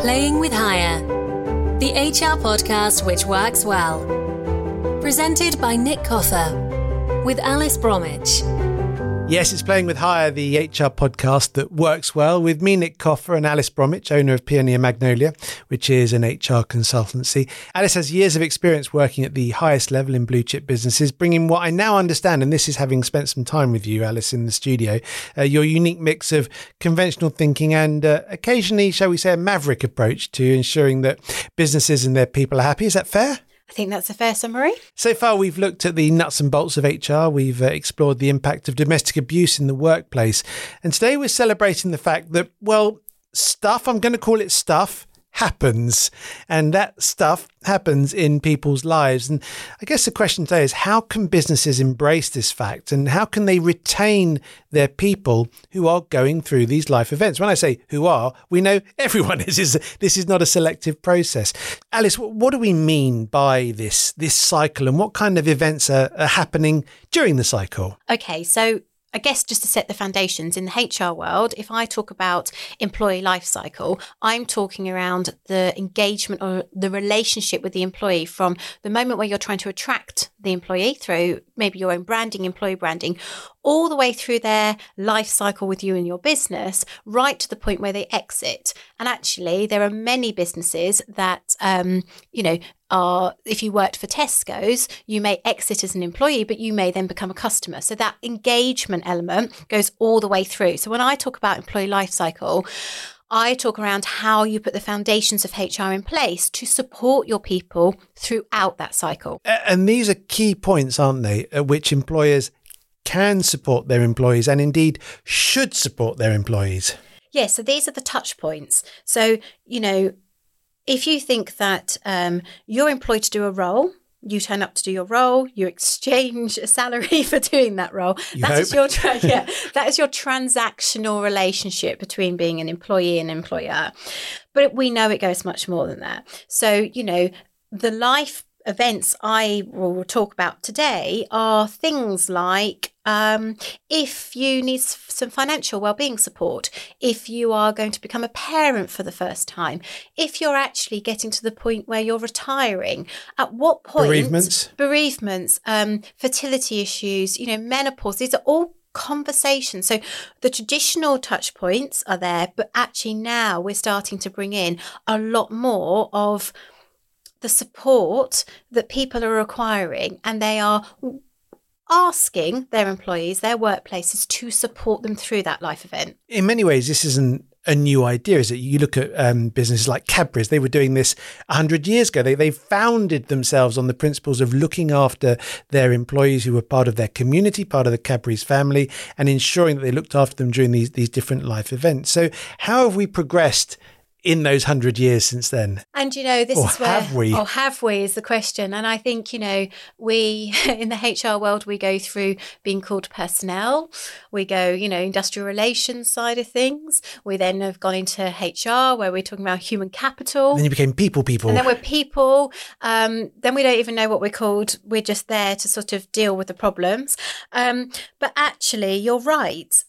Playing with Hire, the HR podcast which works well. Presented by Nick Coffer with Alice Bromwich. Yes, it's Playing with Hire, the HR podcast that works well with me, Nick Coffer, and Alice Bromwich, owner of Peony and Magnolia, which is an HR consultancy. Alice has years of experience working at the highest level in blue chip businesses, bringing what I now understand, and this is having spent some time with you, Alice, in the studio, uh, your unique mix of conventional thinking and uh, occasionally, shall we say, a maverick approach to ensuring that businesses and their people are happy. Is that fair? I think that's a fair summary. So far, we've looked at the nuts and bolts of HR. We've uh, explored the impact of domestic abuse in the workplace. And today we're celebrating the fact that, well, stuff, I'm going to call it stuff, happens. And that stuff happens in people's lives. And I guess the question today is how can businesses embrace this fact and how can they retain their people who are going through these life events? When I say who are, we know everyone is. is this is not a selective process. Alice, what do we mean by this, this cycle and what kind of events are, are happening during the cycle? Okay, so I guess just to set the foundations in the HR world, if I talk about employee life cycle, I'm talking around the engagement or the relationship with the employee from the moment where you're trying to attract the employee through maybe your own branding, employee branding, all the way through their life cycle with you and your business, right to the point where they exit. And actually, there are many businesses that, um, you know, are if you worked for Tesco's, you may exit as an employee, but you may then become a customer. So that engagement element goes all the way through. So when I talk about employee life cycle, I talk around how you put the foundations of HR in place to support your people throughout that cycle. And these are key points, aren't they, at which employers can support their employees and indeed should support their employees. Yes, yeah, so these are the touch points. So, you know, if you think that um, you're employed to do a role, you turn up to do your role, you exchange a salary for doing that role. You that is your tra- yeah, that is your transactional relationship between being an employee and employer. But we know it goes much more than that. So, you know, the life events I will talk about today are things like um, if you need some financial well-being support, if you are going to become a parent for the first time, if you're actually getting to the point where you're retiring, at what point bereavements, bereavements, um, fertility issues, you know, menopause. These are all conversation. So the traditional touch points are there, but actually now we're starting to bring in a lot more of the support that people are requiring and they are asking their employees, their workplaces to support them through that life event. In many ways, this isn't a new idea, is it? You look at um, businesses like Cadbury's, they were doing this 100 years ago. They, they founded themselves on the principles of looking after their employees who were part of their community, part of the Cadbury's family, and ensuring that they looked after them during these, these different life events. So, how have we progressed in those hundred years since then. And you know, this or is where have we? or have we is the question. And I think, you know, we in the HR world we go through being called personnel, we go, you know, industrial relations side of things. We then have gone into HR where we're talking about human capital. And then you became people people. And then we're people. Um, then we don't even know what we're called. We're just there to sort of deal with the problems. Um, but actually, you're right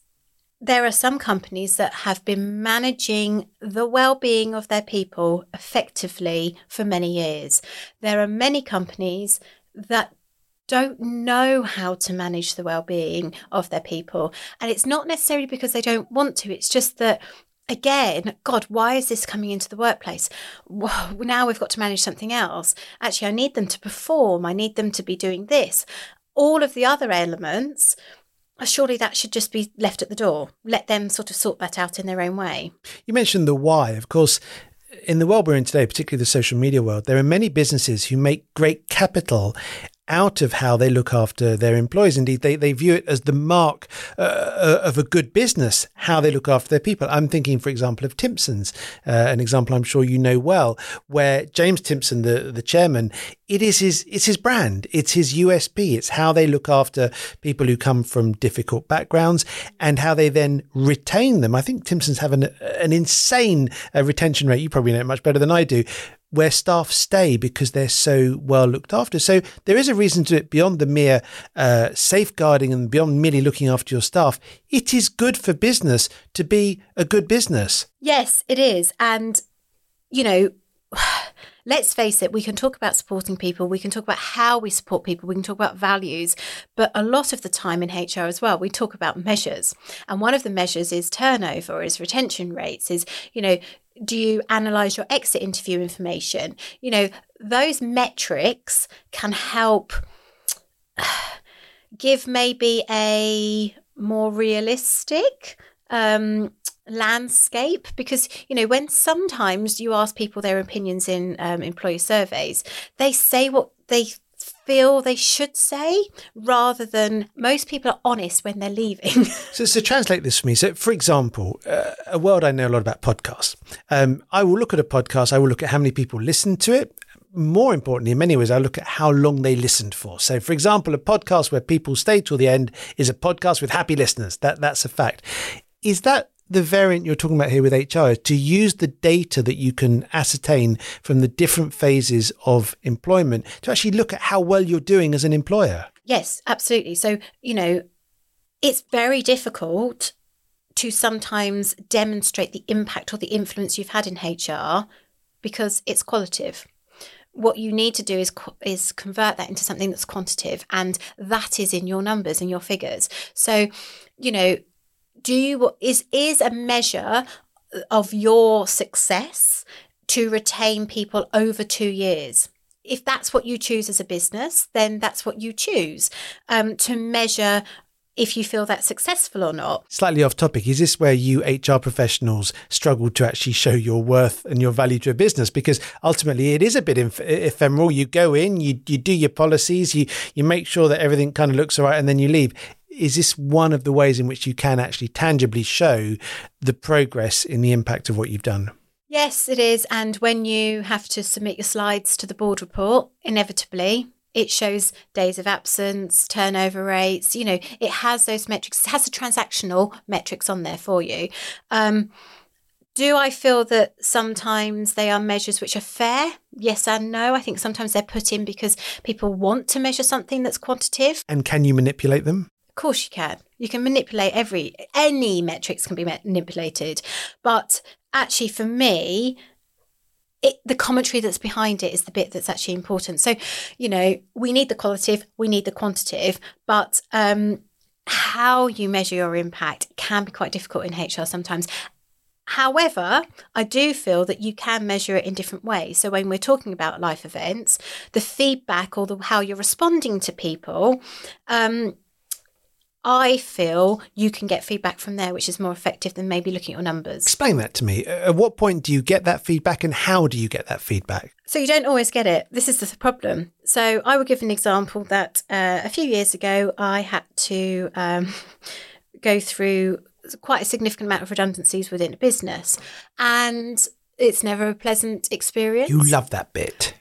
there are some companies that have been managing the well-being of their people effectively for many years. There are many companies that don't know how to manage the well-being of their people and it's not necessarily because they don't want to it's just that again, God, why is this coming into the workplace? Well, now we've got to manage something else. Actually, I need them to perform. I need them to be doing this. All of the other elements surely that should just be left at the door. Let them sort of sort that out in their own way. You mentioned the why. Of course, in the world we're in today, particularly the social media world, there are many businesses who make great capital out of how they look after their employees. Indeed, they, they view it as the mark uh, of a good business, how they look after their people. I'm thinking, for example, of Timpson's, uh, an example I'm sure you know well, where James Timpson, the, the chairman, it is his, it's his brand, it's his USP, it's how they look after people who come from difficult backgrounds and how they then retain them. I think Timpson's have an, an insane uh, retention rate. You probably know it much better than I do where staff stay because they're so well looked after. So there is a reason to it beyond the mere uh, safeguarding and beyond merely looking after your staff. It is good for business to be a good business. Yes, it is. And you know, let's face it, we can talk about supporting people, we can talk about how we support people, we can talk about values, but a lot of the time in HR as well, we talk about measures. And one of the measures is turnover, is retention rates, is, you know, do you analyze your exit interview information? You know, those metrics can help give maybe a more realistic um, landscape because you know when sometimes you ask people their opinions in um, employee surveys they say what they feel they should say rather than most people are honest when they're leaving so, so translate this for me so for example uh, a world i know a lot about podcasts um, i will look at a podcast i will look at how many people listen to it more importantly, in many ways, I look at how long they listened for. So, for example, a podcast where people stay till the end is a podcast with happy listeners. That that's a fact. Is that the variant you're talking about here with HR to use the data that you can ascertain from the different phases of employment to actually look at how well you're doing as an employer. Yes, absolutely. So, you know, it's very difficult to sometimes demonstrate the impact or the influence you've had in HR because it's qualitative. What you need to do is is convert that into something that's quantitative, and that is in your numbers and your figures. So, you know, do you is is a measure of your success to retain people over two years. If that's what you choose as a business then that's what you choose. Um, to measure if you feel that's successful or not. Slightly off topic, is this where you HR professionals struggle to actually show your worth and your value to a business? Because ultimately it is a bit ephemeral. You go in, you, you do your policies, you, you make sure that everything kind of looks all right, and then you leave is this one of the ways in which you can actually tangibly show the progress in the impact of what you've done? Yes, it is. And when you have to submit your slides to the board report, inevitably, it shows days of absence, turnover rates. You know, it has those metrics. It has the transactional metrics on there for you. Um, do I feel that sometimes they are measures which are fair? Yes and no. I think sometimes they're put in because people want to measure something that's quantitative. And can you manipulate them? Of course you can. You can manipulate every any metrics can be manipulated, but actually for me, it, the commentary that's behind it is the bit that's actually important. So, you know, we need the qualitative, we need the quantitative, but um, how you measure your impact can be quite difficult in HR sometimes. However, I do feel that you can measure it in different ways. So when we're talking about life events, the feedback or the how you're responding to people, um, I feel you can get feedback from there, which is more effective than maybe looking at your numbers. Explain that to me. At what point do you get that feedback and how do you get that feedback? So, you don't always get it. This is the problem. So, I will give an example that uh, a few years ago, I had to um, go through quite a significant amount of redundancies within a business. And it's never a pleasant experience. You love that bit.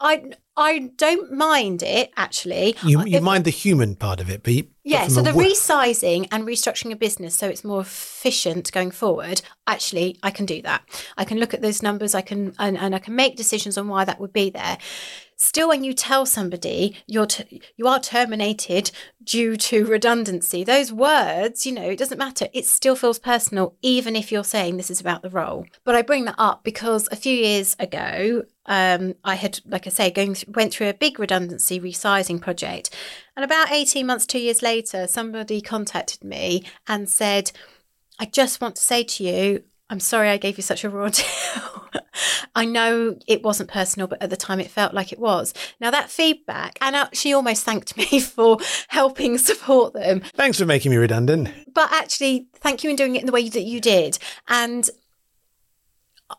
I I don't mind it actually. You, you if, mind the human part of it, but you, yeah. So the resizing and restructuring a business so it's more efficient going forward. Actually, I can do that. I can look at those numbers. I can and, and I can make decisions on why that would be there. Still, when you tell somebody you're t- you are terminated due to redundancy, those words, you know, it doesn't matter. It still feels personal, even if you're saying this is about the role. But I bring that up because a few years ago, um, I had, like I say, going th- went through a big redundancy resizing project, and about eighteen months, two years later, somebody contacted me and said, "I just want to say to you, I'm sorry I gave you such a raw deal. I know it wasn't personal, but at the time it felt like it was. Now, that feedback, and uh, she almost thanked me for helping support them. Thanks for making me redundant. But actually, thank you in doing it in the way that you did. And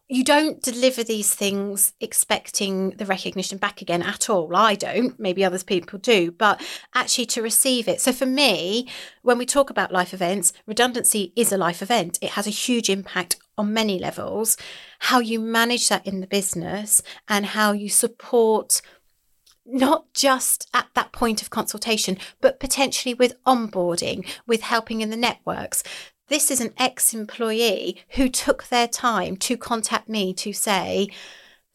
you don't deliver these things expecting the recognition back again at all. I don't, maybe others people do, but actually to receive it. So for me, when we talk about life events, redundancy is a life event. It has a huge impact on many levels. How you manage that in the business and how you support not just at that point of consultation, but potentially with onboarding, with helping in the networks. This is an ex employee who took their time to contact me to say,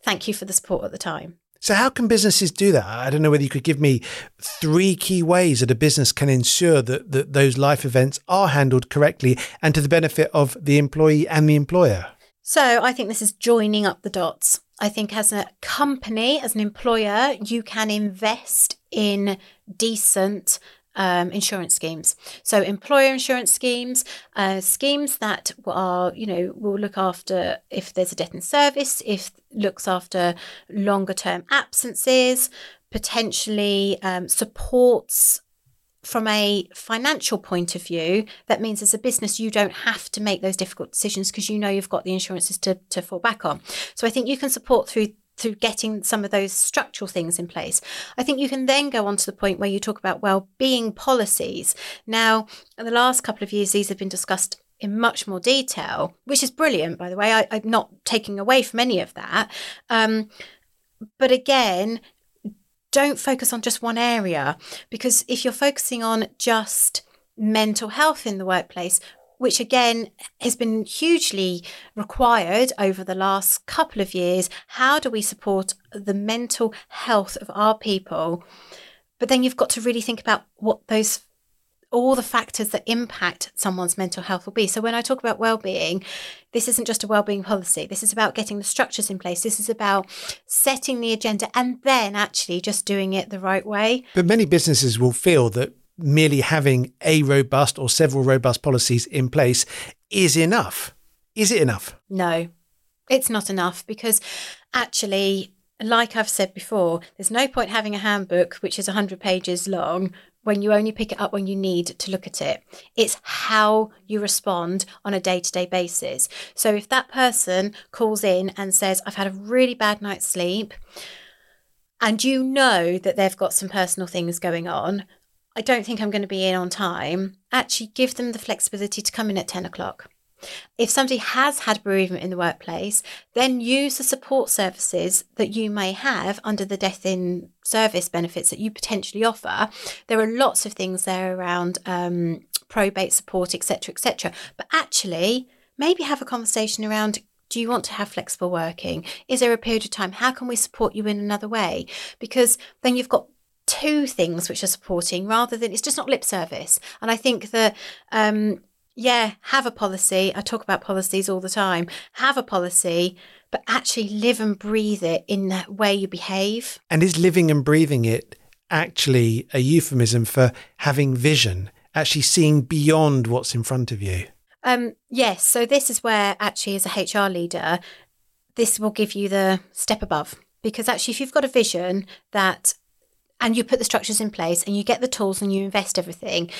thank you for the support at the time. So, how can businesses do that? I don't know whether you could give me three key ways that a business can ensure that, that those life events are handled correctly and to the benefit of the employee and the employer. So I think this is joining up the dots. I think as a company, as an employer, you can invest in decent um, insurance schemes. So employer insurance schemes, uh, schemes that are, you know, will look after if there's a death in service, if looks after longer term absences, potentially um, supports from a financial point of view, that means as a business, you don't have to make those difficult decisions because you know you've got the insurances to, to fall back on. So I think you can support through through getting some of those structural things in place. I think you can then go on to the point where you talk about well-being policies. Now, in the last couple of years, these have been discussed in much more detail, which is brilliant, by the way. I, am not taking away from any of that. Um, but again, don't focus on just one area because if you're focusing on just mental health in the workplace, which again has been hugely required over the last couple of years. How do we support the mental health of our people? But then you've got to really think about what those all the factors that impact someone's mental health will be. So when I talk about well-being, this isn't just a well-being policy. This is about getting the structures in place. This is about setting the agenda and then actually just doing it the right way. But many businesses will feel that merely having a robust or several robust policies in place is enough. Is it enough? No, it's not enough because actually, like I've said before, there's no point having a handbook which is 100 pages long when you only pick it up when you need to look at it. It's how you respond on a day to day basis. So if that person calls in and says, I've had a really bad night's sleep, and you know that they've got some personal things going on, I don't think I'm going to be in on time, actually give them the flexibility to come in at 10 o'clock. If somebody has had bereavement in the workplace, then use the support services that you may have under the death in service benefits that you potentially offer. There are lots of things there around um, probate support, etc., etc. But actually, maybe have a conversation around do you want to have flexible working? Is there a period of time? How can we support you in another way? Because then you've got two things which are supporting rather than it's just not lip service. And I think that, um, yeah, have a policy. I talk about policies all the time. Have a policy, but actually live and breathe it in the way you behave. And is living and breathing it actually a euphemism for having vision, actually seeing beyond what's in front of you? Um, yes. So this is where actually, as a HR leader, this will give you the step above because actually, if you've got a vision that and you put the structures in place and you get the tools and you invest everything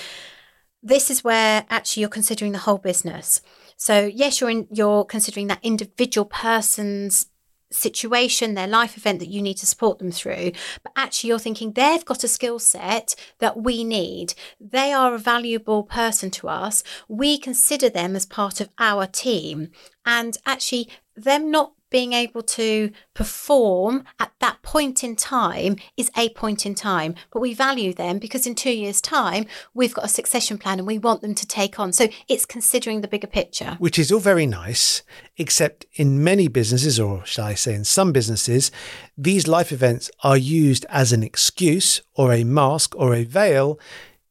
this is where actually you're considering the whole business. So yes you're in, you're considering that individual person's situation their life event that you need to support them through but actually you're thinking they've got a skill set that we need. They are a valuable person to us. We consider them as part of our team. And actually them not being able to perform at that point in time is a point in time, but we value them because in two years' time, we've got a succession plan and we want them to take on. So it's considering the bigger picture. Which is all very nice, except in many businesses, or shall I say in some businesses, these life events are used as an excuse or a mask or a veil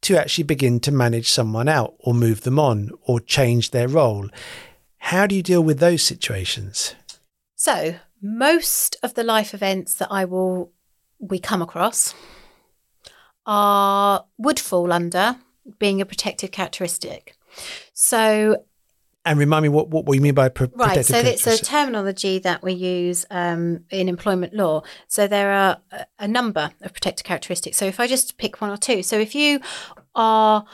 to actually begin to manage someone out or move them on or change their role. How do you deal with those situations? So, most of the life events that I will we come across are would fall under being a protective characteristic. So, and remind me what what we mean by pro- right. So it's a terminology that we use um, in employment law. So there are a, a number of protective characteristics. So if I just pick one or two, so if you are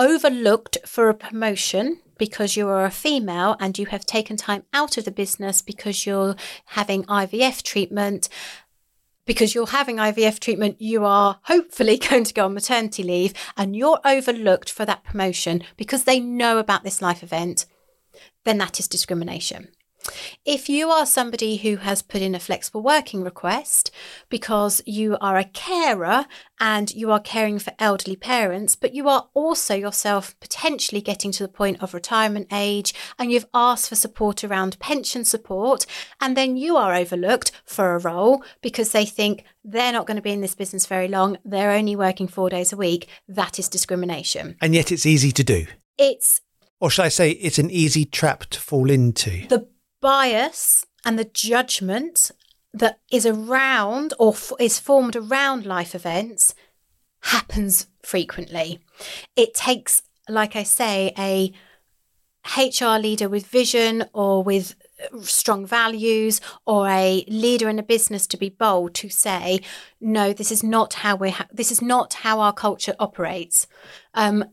overlooked for a promotion because you are a female and you have taken time out of the business because you're having IVF treatment. Because you're having IVF treatment, you are hopefully going to go on maternity leave and you're overlooked for that promotion because they know about this life event, then that is discrimination. If you are somebody who has put in a flexible working request because you are a carer and you are caring for elderly parents, but you are also yourself potentially getting to the point of retirement age and you've asked for support around pension support, and then you are overlooked for a role because they think they're not going to be in this business very long, they're only working four days a week, that is discrimination. And yet it's easy to do. It's or should I say, it's an easy trap to fall into? The bias and the judgment that is around or f- is formed around life events happens frequently. It takes, like I say, a HR leader with vision or with strong values or a leader in a business to be bold to say no this is not how we ha- this is not how our culture operates um,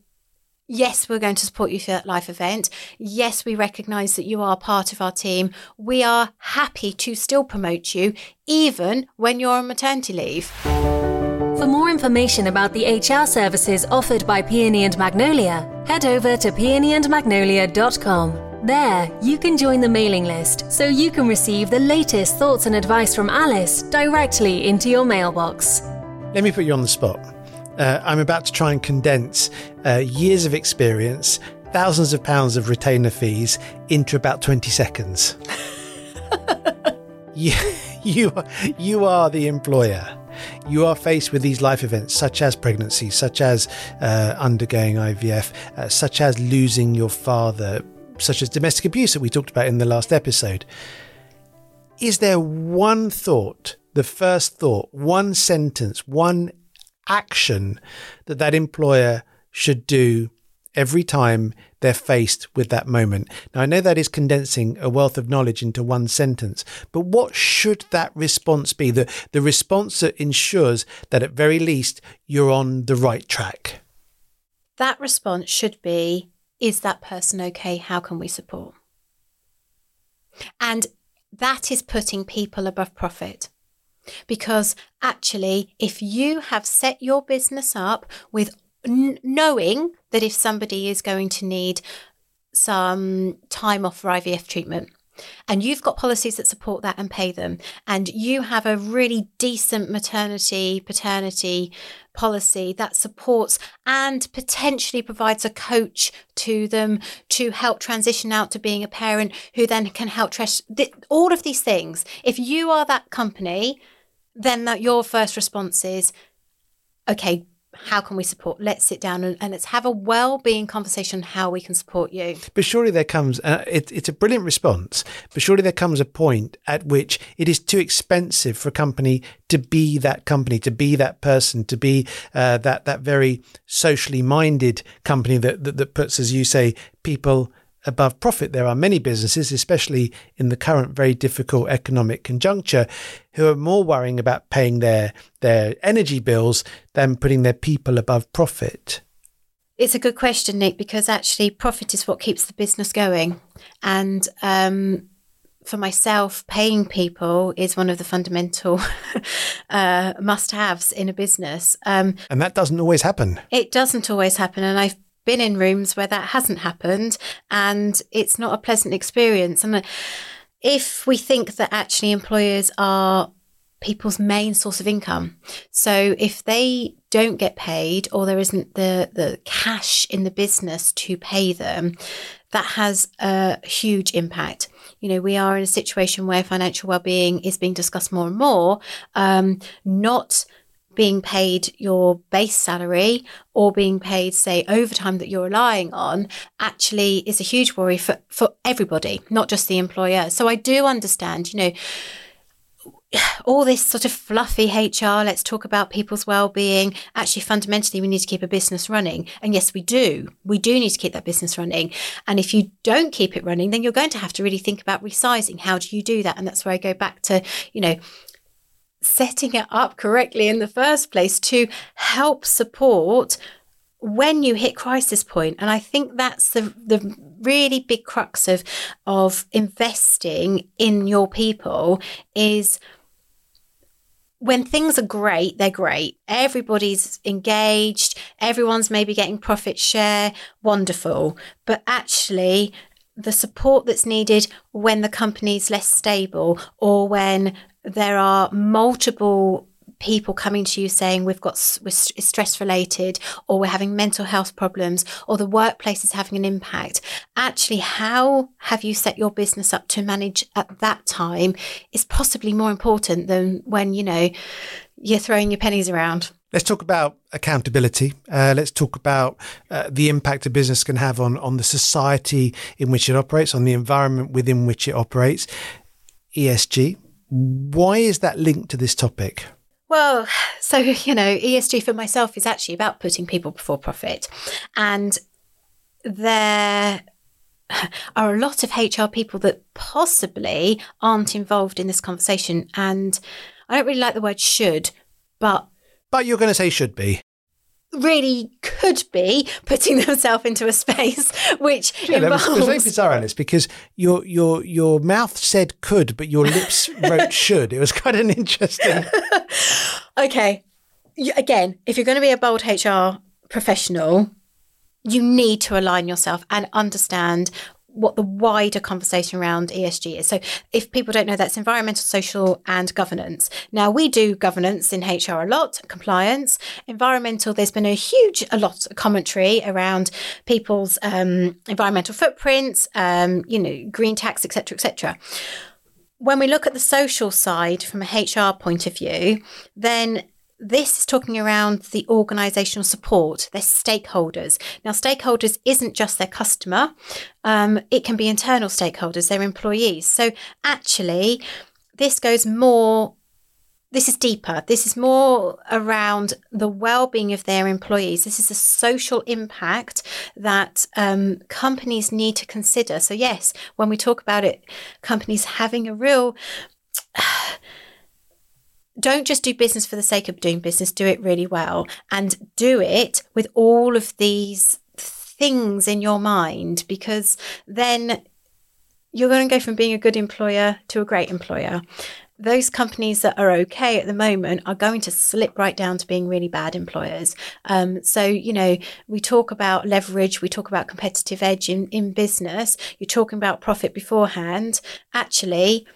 yes we're going to support you for that life event yes we recognize that you are part of our team we are happy to still promote you even when you're on maternity leave for more information about the HR services offered by Peony and Magnolia, head over to peonyandmagnolia.com. There, you can join the mailing list so you can receive the latest thoughts and advice from Alice directly into your mailbox. Let me put you on the spot. Uh, I'm about to try and condense uh, years of experience, thousands of pounds of retainer fees into about 20 seconds. you, you, you are the employer. You are faced with these life events, such as pregnancy, such as uh, undergoing IVF, uh, such as losing your father, such as domestic abuse that we talked about in the last episode. Is there one thought, the first thought, one sentence, one action that that employer should do every time they're faced with that moment. Now, I know that is condensing a wealth of knowledge into one sentence, but what should that response be? The, the response that ensures that at very least you're on the right track. That response should be is that person okay? How can we support? And that is putting people above profit. Because actually, if you have set your business up with n- knowing that if somebody is going to need some time off for IVF treatment, and you've got policies that support that and pay them, and you have a really decent maternity, paternity policy that supports and potentially provides a coach to them to help transition out to being a parent who then can help all of these things. If you are that company, then that your first response is, okay, how can we support? Let's sit down and, and let's have a well-being conversation how we can support you. But surely there comes, uh, it, it's a brilliant response, but surely there comes a point at which it is too expensive for a company to be that company, to be that person, to be uh, that that very socially minded company that, that that puts, as you say, people above profit. There are many businesses, especially in the current very difficult economic conjuncture, who are more worrying about paying their their energy bills than putting their people above profit. It's a good question, Nick, because actually profit is what keeps the business going, and um, for myself, paying people is one of the fundamental uh, must-haves in a business. Um, and that doesn't always happen. It doesn't always happen, and I've been in rooms where that hasn't happened and it's not a pleasant experience. And if we think that actually employers are people's main source of income. So if they don't get paid or there isn't the, the cash in the business to pay them, that has a huge impact. You know, we are in a situation where financial well-being is being discussed more and more, um, not being paid your base salary or being paid, say, overtime that you're relying on actually is a huge worry for, for everybody, not just the employer. So I do understand, you know, all this sort of fluffy HR, let's talk about people's well-being. Actually, fundamentally, we need to keep a business running. And yes, we do. We do need to keep that business running. And if you don't keep it running, then you're going to have to really think about resizing. How do you do that? And that's where I go back to, you know, setting it up correctly in the first place to help support when you hit crisis point and i think that's the the really big crux of of investing in your people is when things are great, they're great. Everybody's engaged, everyone's maybe getting profit share, wonderful. But actually, the support that's needed when the company's less stable or when there are multiple people coming to you saying we've got we're stress related or we're having mental health problems or the workplace is having an impact actually how have you set your business up to manage at that time is possibly more important than when you know you're throwing your pennies around Let's talk about accountability. Uh, let's talk about uh, the impact a business can have on, on the society in which it operates, on the environment within which it operates. ESG. Why is that linked to this topic? Well, so, you know, ESG for myself is actually about putting people before profit. And there are a lot of HR people that possibly aren't involved in this conversation. And I don't really like the word should, but. But you're going to say should be really could be putting themselves into a space which yeah, involves... It was, very bizarre, Alice, because your your your mouth said could, but your lips wrote should. It was quite an interesting. okay, again, if you're going to be a bold HR professional, you need to align yourself and understand what the wider conversation around ESG is. So, if people don't know, that's environmental, social, and governance. Now, we do governance in HR a lot, compliance, environmental. There's been a huge, a lot of commentary around people's um, environmental footprints, um, you know, green tax, etc., etc. When we look at the social side from a HR point of view, then this is talking around the organizational support, their stakeholders. Now, stakeholders isn't just their customer, um, it can be internal stakeholders, their employees. So, actually, this goes more. This is deeper. This is more around the well-being of their employees. This is a social impact that um, companies need to consider. So yes, when we talk about it, companies having a real don't just do business for the sake of doing business, do it really well and do it with all of these things in your mind because then you're going to go from being a good employer to a great employer. Those companies that are okay at the moment are going to slip right down to being really bad employers. Um, so, you know, we talk about leverage, we talk about competitive edge in, in business, you're talking about profit beforehand. Actually,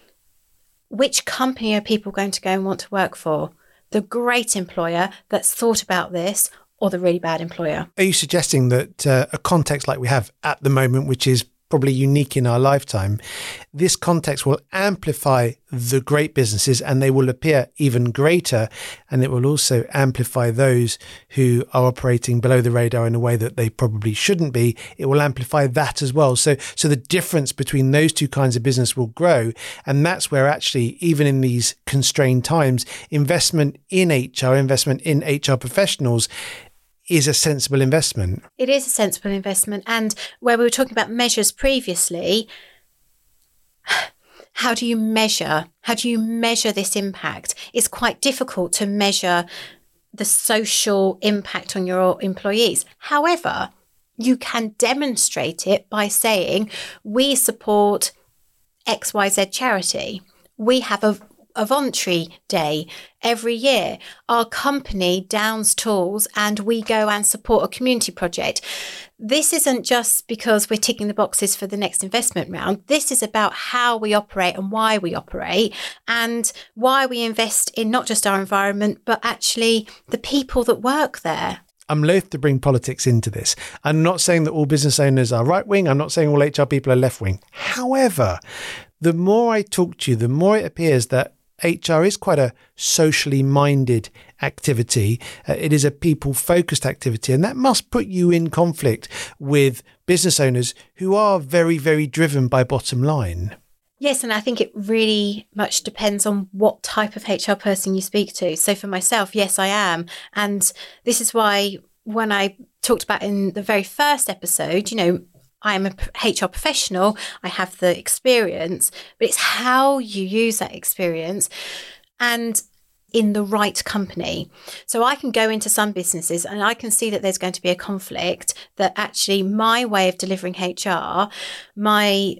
which company are people going to go and want to work for? The great employer that's thought about this or the really bad employer? Are you suggesting that uh, a context like we have at the moment, which is probably unique in our lifetime, this context will amplify the great businesses and they will appear even greater. And it will also amplify those who are operating below the radar in a way that they probably shouldn't be. It will amplify that as well. So, so the difference between those two kinds of business will grow. And that's where actually, even in these constrained times, investment in HR, investment in HR professionals is a sensible investment. It is a sensible investment. And where we were talking about measures previously, how do you measure? How do you measure this impact? It's quite difficult to measure the social impact on your employees. However, you can demonstrate it by saying, we support XYZ charity. We have a a voluntary day every year. Our company downs tools and we go and support a community project. This isn't just because we're ticking the boxes for the next investment round. This is about how we operate and why we operate and why we invest in not just our environment, but actually the people that work there. I'm loath to bring politics into this. I'm not saying that all business owners are right wing. I'm not saying all HR people are left wing. However, the more I talk to you, the more it appears that HR is quite a socially minded activity. Uh, it is a people focused activity, and that must put you in conflict with business owners who are very, very driven by bottom line. Yes, and I think it really much depends on what type of HR person you speak to. So for myself, yes, I am. And this is why when I talked about in the very first episode, you know, I am a HR professional, I have the experience, but it's how you use that experience and in the right company. So I can go into some businesses and I can see that there's going to be a conflict that actually my way of delivering HR, my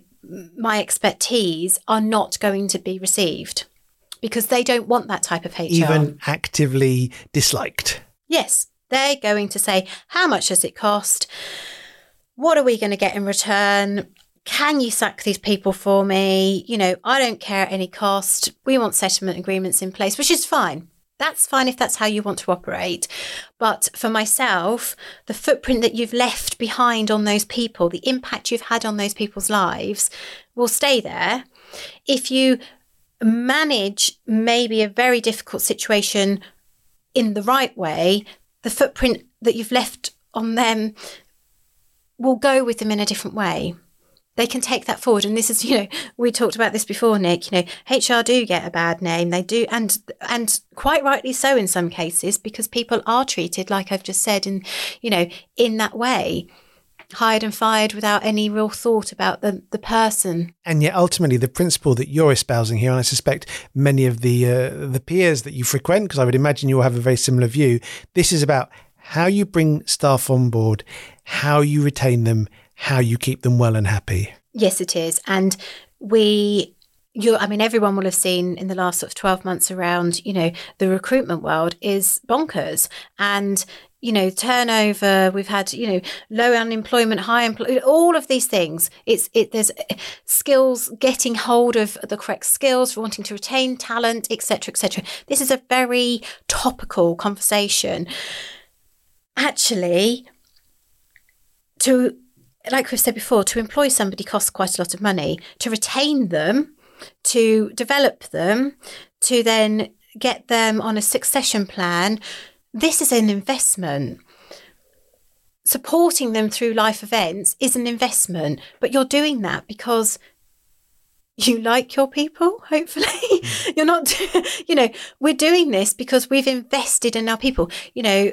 my expertise are not going to be received because they don't want that type of HR. Even actively disliked. Yes, they're going to say, How much does it cost? What are we going to get in return? Can you sack these people for me? You know, I don't care at any cost. We want settlement agreements in place, which is fine. That's fine if that's how you want to operate. But for myself, the footprint that you've left behind on those people, the impact you've had on those people's lives will stay there. If you manage maybe a very difficult situation in the right way, the footprint that you've left on them will go with them in a different way. They can take that forward. And this is, you know, we talked about this before, Nick. You know, HR do get a bad name. They do, and and quite rightly so in some cases, because people are treated, like I've just said, in, you know, in that way hired and fired without any real thought about the, the person. And yet, ultimately, the principle that you're espousing here, and I suspect many of the uh, the peers that you frequent, because I would imagine you will have a very similar view. This is about how you bring staff on board, how you retain them, how you keep them well and happy. Yes, it is. And we you I mean everyone will have seen in the last sort of 12 months around, you know, the recruitment world is bonkers and you know turnover we've had you know low unemployment high employment all of these things it's it there's eh, skills getting hold of the correct skills wanting to retain talent etc etc this is a very topical conversation actually to like we've said before, to employ somebody costs quite a lot of money. To retain them, to develop them, to then get them on a succession plan, this is an investment. Supporting them through life events is an investment, but you're doing that because you like your people, hopefully. You're not, you know, we're doing this because we've invested in our people. You know,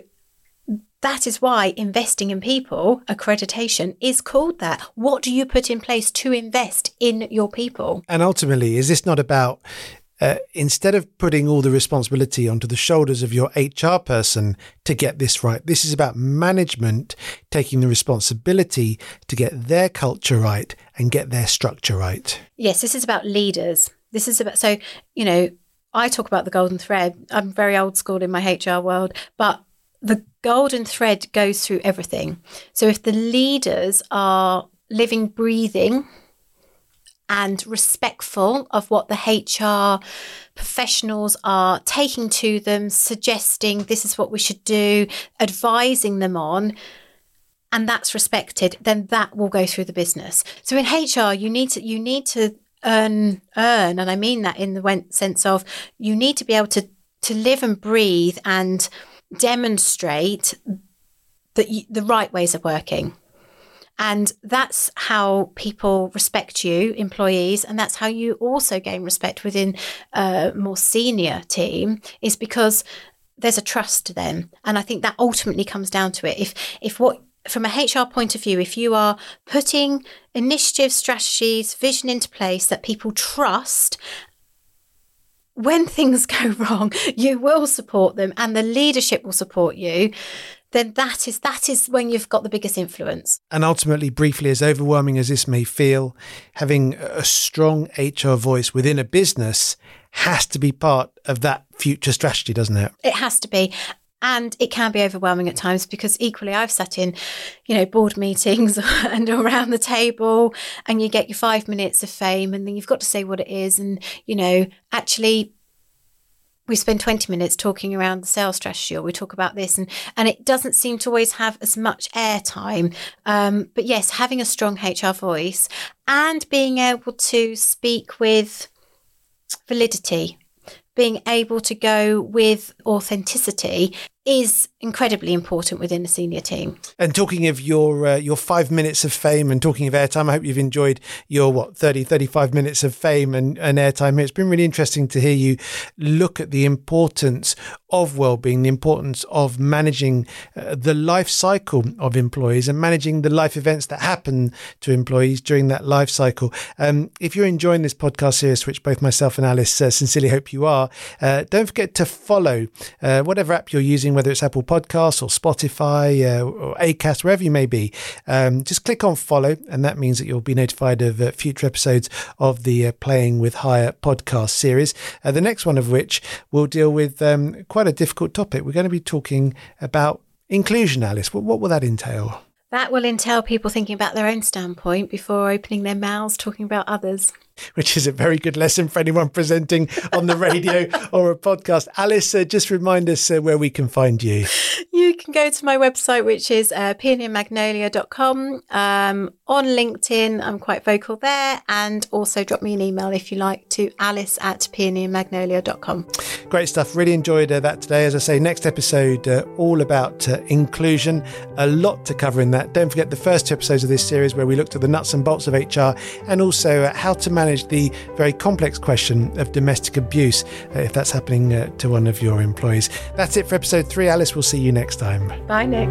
that is why investing in people, accreditation, is called that. What do you put in place to invest in your people? And ultimately, is this not about uh, instead of putting all the responsibility onto the shoulders of your HR person to get this right, this is about management taking the responsibility to get their culture right and get their structure right. Yes, this is about leaders. This is about, so, you know, I talk about the golden thread. I'm very old school in my HR world, but the golden thread goes through everything. So if the leaders are living, breathing, and respectful of what the HR professionals are taking to them, suggesting this is what we should do, advising them on, and that's respected, then that will go through the business. So in HR, you need to you need to earn earn, and I mean that in the sense of you need to be able to to live and breathe and demonstrate that you, the right ways of working. And that's how people respect you, employees, and that's how you also gain respect within a more senior team, is because there's a trust then. And I think that ultimately comes down to it. If if what from a HR point of view, if you are putting initiatives, strategies, vision into place that people trust when things go wrong, you will support them and the leadership will support you then that is that is when you've got the biggest influence. And ultimately, briefly, as overwhelming as this may feel, having a strong HR voice within a business has to be part of that future strategy, doesn't it? It has to be. And it can be overwhelming at times because equally I've sat in, you know, board meetings and around the table and you get your five minutes of fame and then you've got to say what it is. And, you know, actually we spend 20 minutes talking around the sales strategy or we talk about this and and it doesn't seem to always have as much airtime um, but yes having a strong hr voice and being able to speak with validity being able to go with authenticity is incredibly important within a senior team. And talking of your uh, your 5 minutes of fame and talking of airtime I hope you've enjoyed your what 30 35 minutes of fame and, and airtime. It's been really interesting to hear you look at the importance of well-being, the importance of managing uh, the life cycle of employees and managing the life events that happen to employees during that life cycle. Um, if you're enjoying this podcast series, which both myself and Alice uh, sincerely hope you are, uh, don't forget to follow uh, whatever app you're using whether it's Apple Podcasts or Spotify uh, or Acast, wherever you may be. Um, just click on follow, and that means that you'll be notified of uh, future episodes of the uh, Playing with Hire podcast series. Uh, the next one of which will deal with um, quite a difficult topic. We're going to be talking about inclusion, Alice. What, what will that entail? That will entail people thinking about their own standpoint before opening their mouths talking about others. Which is a very good lesson for anyone presenting on the radio or a podcast. Alice, uh, just remind us uh, where we can find you. You can go to my website, which is uh, peonyandmagnolia.com. Um, on LinkedIn, I'm quite vocal there. And also drop me an email if you like to alice at peonyandmagnolia.com. Great stuff. Really enjoyed uh, that today. As I say, next episode, uh, all about uh, inclusion. A lot to cover in that. Don't forget the first two episodes of this series where we looked at the nuts and bolts of HR and also uh, how to manage the very complex question of domestic abuse uh, if that's happening uh, to one of your employees. That's it for episode three. Alice, we'll see you next time. Bye, Nick.